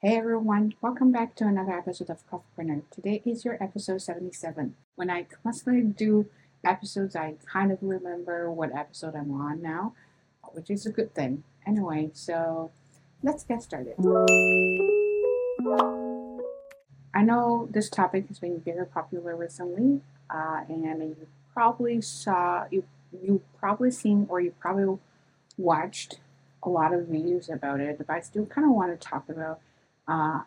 Hey everyone, welcome back to another episode of Coffeepreneur. Today is your episode 77. When I constantly do episodes, I kind of remember what episode I'm on now, which is a good thing. Anyway, so let's get started. I know this topic has been very popular recently, uh, and you probably saw you you probably seen or you probably watched a lot of videos about it, but I still kind of want to talk about uh,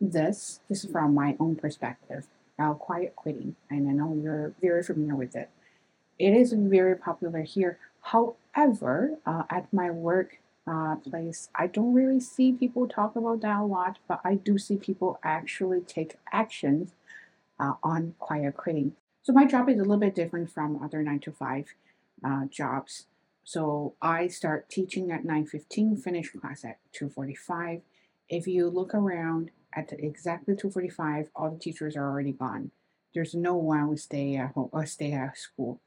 this just from my own perspective. Uh, quiet quitting, and I know you're very familiar with it. It is very popular here. However, uh, at my work uh, place, I don't really see people talk about that a lot, but I do see people actually take actions uh, on quiet quitting. So my job is a little bit different from other nine to five uh, jobs. So I start teaching at 9:15, finish class at 2:45. If you look around at exactly 2:45, all the teachers are already gone. There's no one who stay at home or stay at school.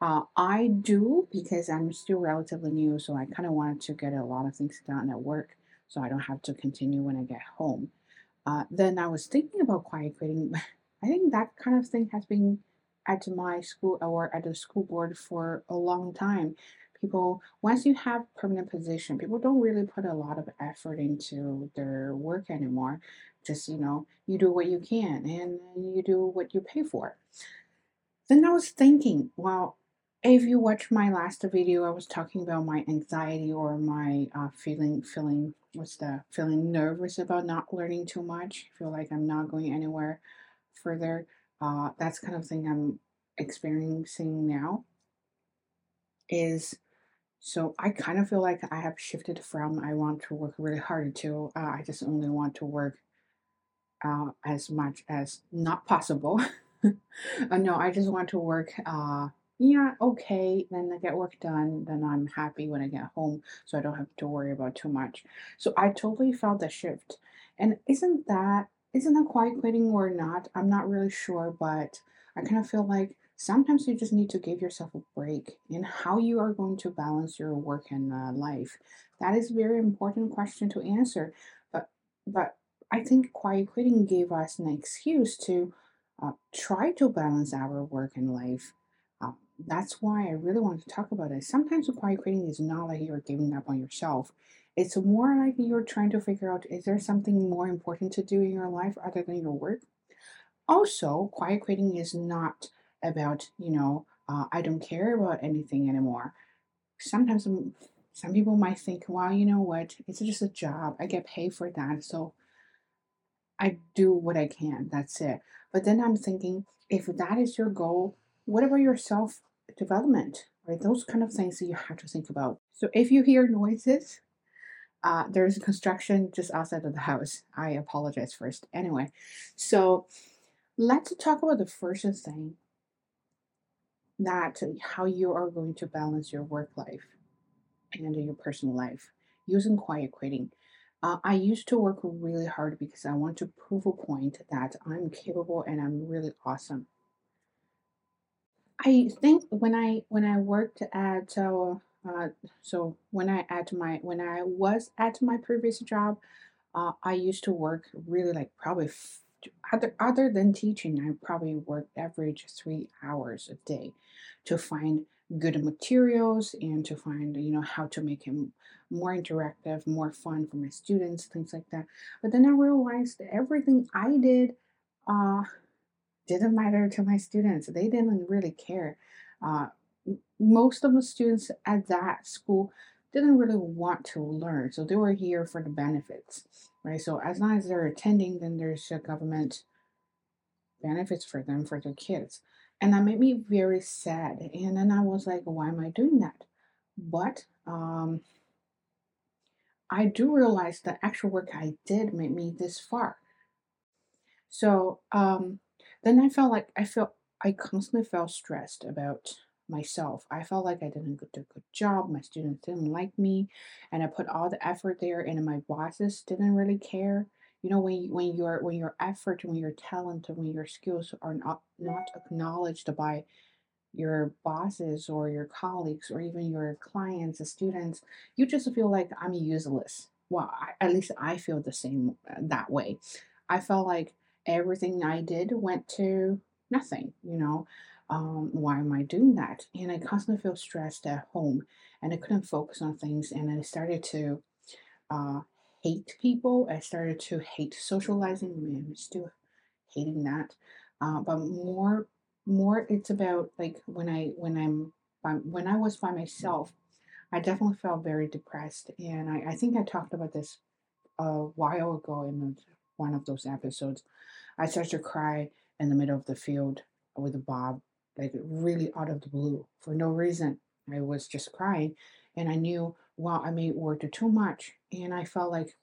Uh, I do because I'm still relatively new, so I kind of wanted to get a lot of things done at work, so I don't have to continue when I get home. Uh, then I was thinking about quiet quitting. I think that kind of thing has been at my school or at the school board for a long time people once you have permanent position people don't really put a lot of effort into their work anymore. Just you know you do what you can and you do what you pay for. Then i was thinking well if you watch my last video i was talking about my anxiety or my uh, feeling feeling what's the feeling nervous about not learning too much feel like i'm not going anywhere further uh, that's kind of thing i'm experiencing now is so I kind of feel like I have shifted from I want to work really hard to uh, I just only want to work uh, as much as not possible. uh, no, I just want to work. Uh, yeah, okay. Then I get work done. Then I'm happy when I get home, so I don't have to worry about too much. So I totally felt the shift. And isn't that isn't that quiet quitting or not? I'm not really sure, but I kind of feel like sometimes you just need to give yourself a break in how you are going to balance your work and uh, life. That is a very important question to answer. But but I think quiet quitting gave us an excuse to uh, try to balance our work and life. Uh, that's why I really want to talk about it. Sometimes quiet quitting is not like you're giving up on yourself. It's more like you're trying to figure out is there something more important to do in your life other than your work? Also, quiet quitting is not about, you know, uh, I don't care about anything anymore. Sometimes some people might think, well, you know what, it's just a job. I get paid for that. So I do what I can. That's it. But then I'm thinking, if that is your goal, what about your self development? Right? Those kind of things that you have to think about. So if you hear noises, uh, there's construction just outside of the house. I apologize first. Anyway, so let's talk about the first thing that how you are going to balance your work life and your personal life using quiet quitting. Uh, I used to work really hard because I want to prove a point that I'm capable and I'm really awesome. I think when I when I worked at uh, uh, so when I at my when I was at my previous job, uh, I used to work really like probably other other than teaching. I probably worked average three hours a day to find good materials and to find you know how to make him more interactive, more fun for my students, things like that. But then I realized that everything I did. Uh, didn't matter to my students. They didn't really care. Uh, most of the students at that school didn't really want to learn, so they were here for the benefits, right? So as long as they're attending, then there's a government benefits for them for their kids, and that made me very sad. And then I was like, why am I doing that? But um, I do realize the actual work I did made me this far. So um, then I felt like I felt I constantly felt stressed about myself. I felt like I didn't do a good job. My students didn't like me, and I put all the effort there, and my bosses didn't really care. You know, when when your when your effort, when your talent, when your skills are not not acknowledged by your bosses or your colleagues or even your clients, the students, you just feel like I'm useless. well, I, at least I feel the same uh, that way. I felt like everything I did went to nothing, you know. Um, why am I doing that? And I constantly feel stressed at home and I couldn't focus on things. And I started to uh, hate people. I started to hate socializing. I'm still hating that. Uh, but more, more, it's about like when I when I'm by, when I was by myself, I definitely felt very depressed. And I, I think I talked about this a while ago in one of those episodes. I started to cry in the middle of the field with Bob, like really out of the blue for no reason. I was just crying, and I knew, wow, I may work too much, and I felt like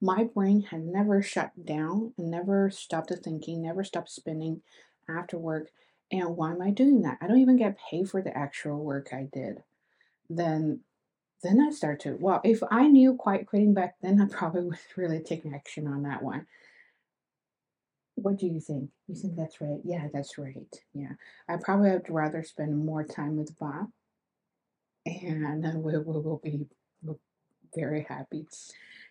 my brain had never shut down and never stopped thinking, never stopped spinning after work. And why am I doing that? I don't even get paid for the actual work I did. Then then I start to, well, if I knew quiet quitting back then, I probably would really take action on that one. What do you think? You think that's right? Yeah, that's right. Yeah. I probably would rather spend more time with Bob and we, we will be very happy.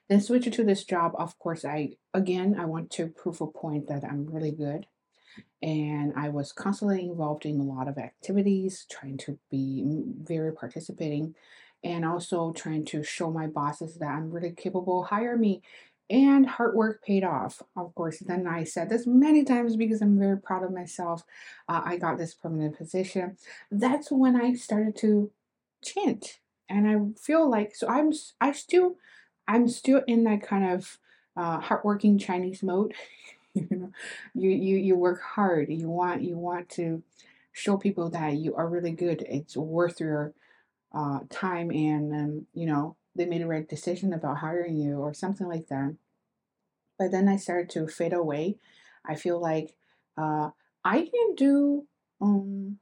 Then switching to this job, of course, I again I want to prove a point that I'm really good. And I was constantly involved in a lot of activities, trying to be mm, very participating, and also trying to show my bosses that I'm really capable, hire me. And hard work paid off. Of course, then I said this many times because I'm very proud of myself. Uh, I got this permanent position. That's when I started to chant and i feel like so i'm I still i'm still in that kind of uh, hardworking chinese mode you know you, you you work hard you want you want to show people that you are really good it's worth your uh, time and um, you know they made a right decision about hiring you or something like that but then i started to fade away i feel like uh, i can do um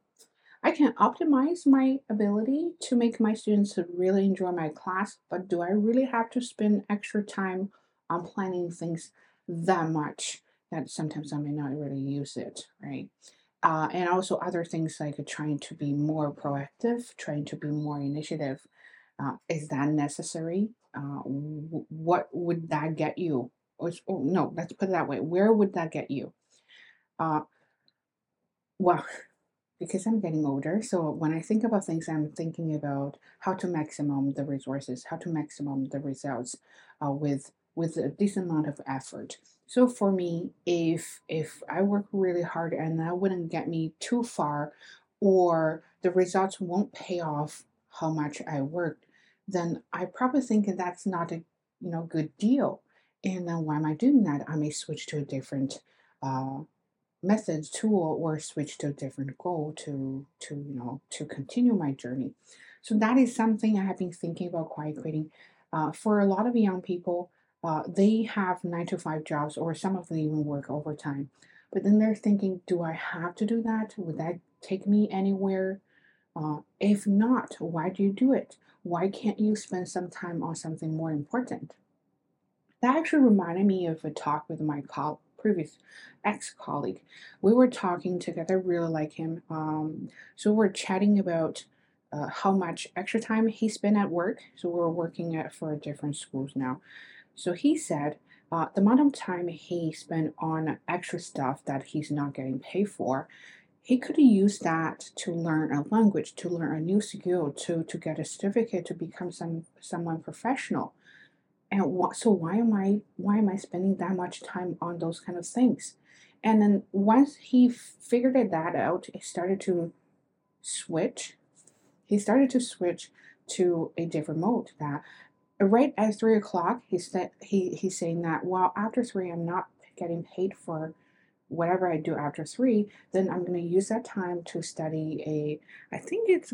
I can optimize my ability to make my students really enjoy my class, but do I really have to spend extra time on planning things that much that sometimes I may not really use it, right? Uh, and also other things like trying to be more proactive, trying to be more initiative. Uh, is that necessary? Uh, w- what would that get you? Or, oh, no, let's put it that way. Where would that get you? Uh, well, because I'm getting older. So when I think about things, I'm thinking about how to maximum the resources, how to maximum the results uh, with with a decent amount of effort. So for me, if if I work really hard and that wouldn't get me too far, or the results won't pay off how much I worked, then I probably think that's not a you know good deal. And then why am I doing that? I may switch to a different uh, methods tool or switch to a different goal to to you know to continue my journey. So that is something i have been thinking about quiet quitting uh, for a lot of young people uh, they have nine to five jobs or some of them even work overtime. But then they're thinking do i have to do that? Would that take me anywhere uh, if not why do you do it why can't you spend some time on something more important that actually reminded me of a talk with my col- previous ex-colleague. We were talking together, really like him. Um, so we're chatting about uh, how much extra time he spent at work. So we're working at for different schools now. So he said uh, the amount of time he spent on extra stuff that he's not getting paid for, he could use that to learn a language, to learn a new skill, to to get a certificate, to become some someone professional. And what so why am i why am i spending that much time on those kind of things? And then once he figured that out he started to switch he started to switch to a different mode that right at three o'clock he said he he's saying that well after three i'm not getting paid for whatever i do after three then i'm going to use that time to study a i think it's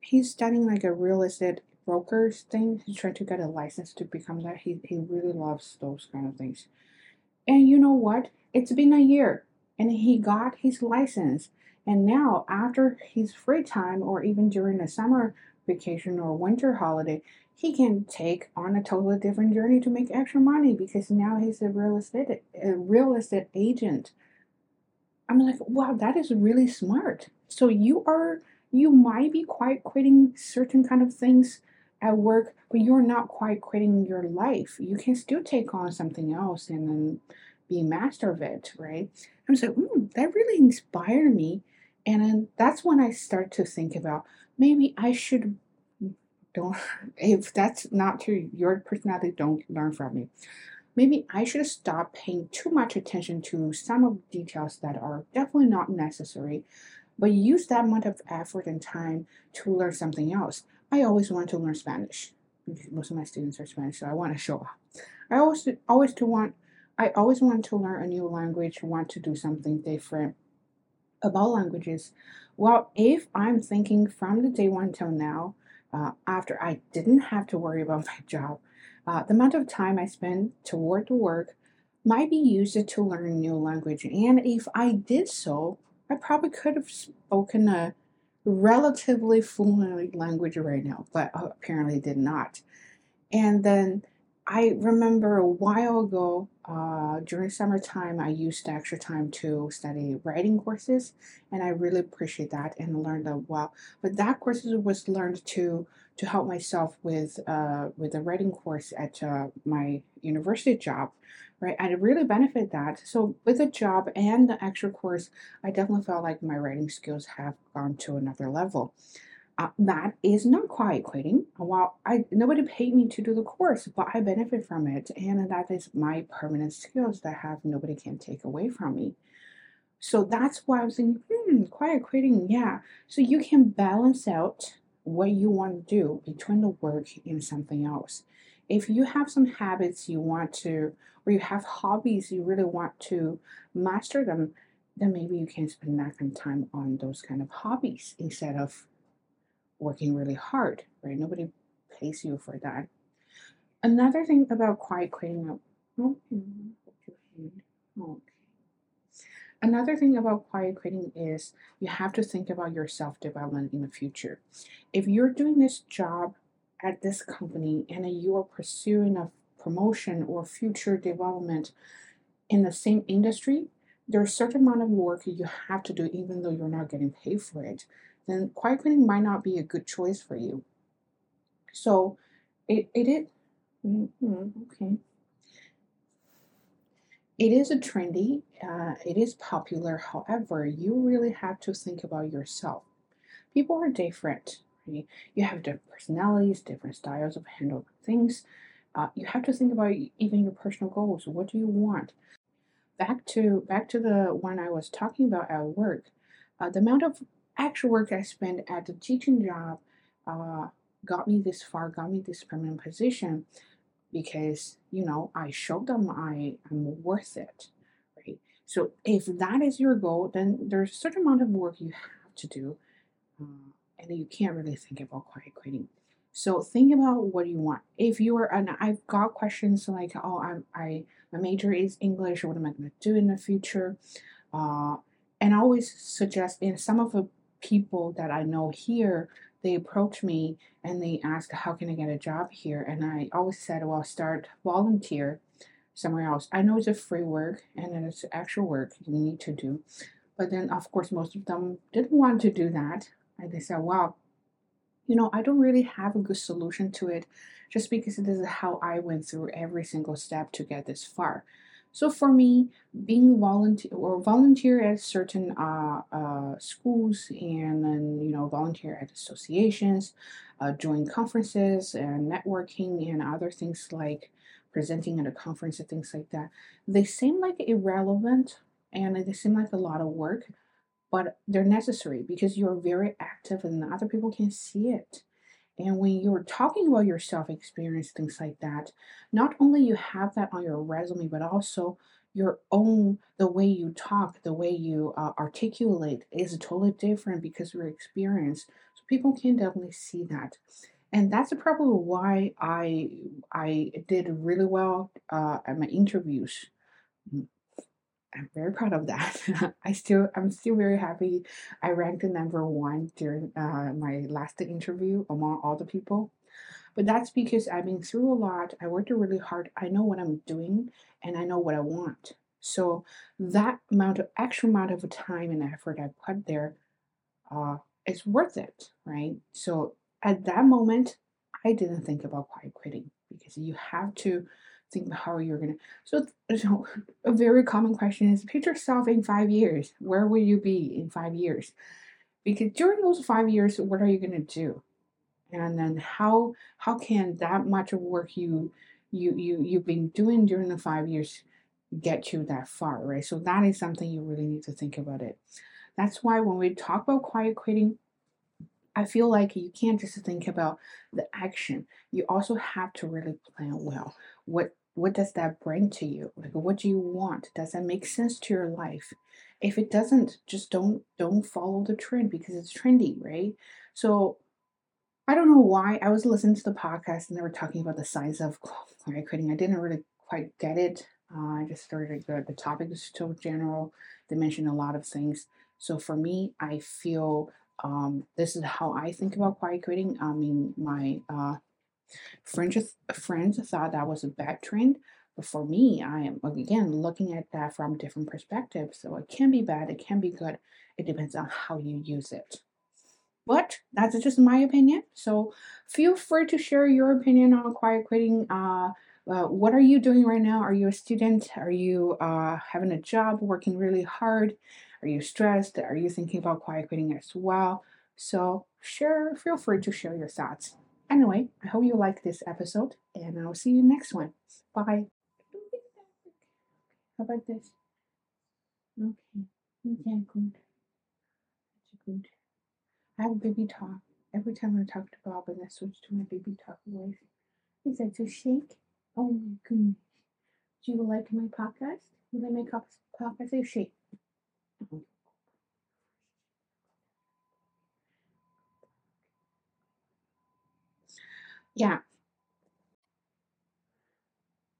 he's studying like a real estate broker's thing he's trying to get a license to become that he, he really loves those kind of things and you know what? It's been a year and he got his license. And now, after his free time or even during a summer vacation or winter holiday, he can take on a totally different journey to make extra money because now he's a real estate a real estate agent. I'm like, wow, that is really smart. So you are you might be quite quitting certain kind of things at work, but you're not quite quitting your life. You can still take on something else and then be master of it, right? I'm like, mm, that really inspired me. And then that's when I start to think about maybe I should don't if that's not to your personality, don't learn from me. Maybe I should stop paying too much attention to some of the details that are definitely not necessary, but use that amount of effort and time to learn something else. I always want to learn Spanish. Most of my students are Spanish, so I want to show up. I always always to want I always want to learn a new language, want to do something different about languages. Well, if I'm thinking from the day one till now, uh, after I didn't have to worry about my job, uh, the amount of time I spend toward the work might be used to learn a new language. And if I did so, I probably could have spoken a relatively fluent language right now, but apparently did not. And then I remember a while ago, uh, during summertime, I used extra time to study writing courses, and I really appreciate that and learned that well. But that course was learned to to help myself with uh, with the writing course at uh, my university job, right? I really benefit that. So with the job and the extra course, I definitely felt like my writing skills have gone to another level. Uh, that is not quiet quitting. While I nobody paid me to do the course, but I benefit from it, and that is my permanent skills that have nobody can take away from me. So that's why I was thinking, hmm, quiet quitting, yeah. So you can balance out what you want to do between the work and something else. If you have some habits you want to, or you have hobbies you really want to master them, then maybe you can spend that kind of time on those kind of hobbies instead of working really hard, right? Nobody pays you for that. Another thing about quiet quitting, oh, okay. Another thing about quiet quitting is you have to think about your self development in the future. If you're doing this job at this company and you're pursuing a promotion or future development in the same industry, there's a certain amount of work you have to do even though you're not getting paid for it then quiet quitting might not be a good choice for you. So it, it is, mm-hmm, okay. It is a trendy, uh, it is popular. However, you really have to think about yourself. People are different. Right? You have different personalities, different styles of handling things. Uh, you have to think about even your personal goals. What do you want? Back to back to the one I was talking about at work. Uh, the amount of actual work I spent at the teaching job uh, got me this far, got me this permanent position because you know I showed them I am worth it, right? So if that is your goal, then there's a certain amount of work you have to do, uh, and you can't really think about quiet quitting. So think about what you want. If you are, and I've got questions like, oh, I'm, I my major is English. What am I going to do in the future? Uh, and I always suggest in some of the people that I know here, they approach me and they ask, How can I get a job here? And I always said, Well, start volunteer somewhere else. I know it's a free work and it's actual work you need to do. But then, of course, most of them didn't want to do that. And they said, Well, you know, I don't really have a good solution to it just because this is how I went through every single step to get this far. So for me, being volunteer or volunteer at certain uh, uh, schools and then you know volunteer at associations, uh, join conferences and networking and other things like presenting at a conference and things like that, they seem like irrelevant and they seem like a lot of work, but they're necessary because you're very active and other people can see it. And when you're talking about your self experience, things like that, not only you have that on your resume, but also your own the way you talk, the way you uh, articulate is totally different because of your experience. So people can definitely see that, and that's probably why I I did really well uh, at my interviews. I'm very proud of that. I still, I'm still very happy. I ranked number one during uh, my last interview among all the people. But that's because I've been through a lot. I worked really hard. I know what I'm doing and I know what I want. So that amount of extra amount of time and effort I put there uh, is worth it, right? So at that moment, I didn't think about quiet quitting because you have to think how you're gonna. So, so a very common question is: picture yourself in five years. Where will you be in five years? Because during those five years, what are you gonna do? And then how how can that much of work you you you you've been doing during the five years get you that far, right? So that is something you really need to think about it. That's why when we talk about quiet quitting, I feel like you can't just think about the action. You also have to really plan well. What what does that bring to you? Like what do you want? Does that make sense to your life? If it doesn't, just don't don't follow the trend because it's trendy, right? So I don't know why I was listening to the podcast and they were talking about the size of quiet quitting. I didn't really quite get it. Uh, I just started the, the topic is so general. They mentioned a lot of things. So for me, I feel um, this is how I think about quiet quitting. I mean, my uh, friends friends thought that was a bad trend, but for me, I am again looking at that from different perspectives. So it can be bad, it can be good. It depends on how you use it. But that's just my opinion. So feel free to share your opinion on quiet quitting. Uh, uh, what are you doing right now? Are you a student? Are you uh, having a job, working really hard? Are you stressed? Are you thinking about quiet quitting as well? So share, feel free to share your thoughts. Anyway, I hope you like this episode, and I'll see you next one. Bye. How about this? Okay, yeah, good. That's good. I have baby talk. Every time I talk to Bob, and I switch to my baby talk voice. He said, "So shake." Oh my goodness. Do you like my podcast? Will I make up podcast? Say shake. Yeah.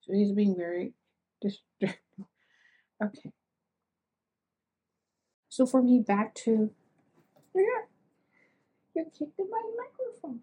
So he's being very distracted. Okay. So for me, back to yeah, you kicked my microphone.